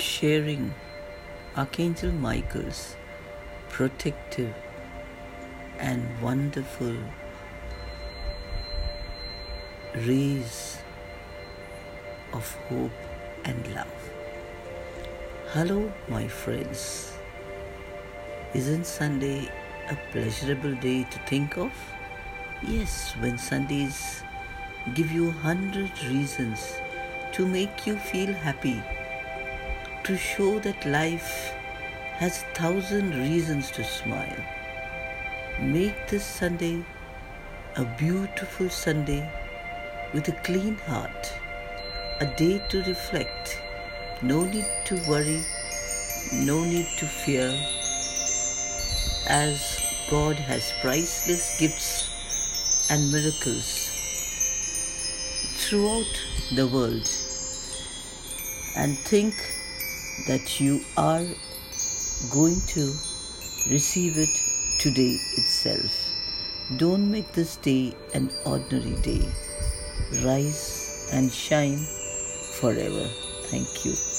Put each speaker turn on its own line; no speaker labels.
sharing Archangel Michael's protective and wonderful rays of hope and love. Hello, my friends. Isn't Sunday a pleasurable day to think of? Yes, when Sundays give you hundred reasons to make you feel happy, to show that life has a thousand reasons to smile. Make this Sunday a beautiful Sunday with a clean heart, a day to reflect. No need to worry, no need to fear, as God has priceless gifts and miracles throughout the world and think that you are going to receive it today itself. Don't make this day an ordinary day. Rise and shine forever. Thank you.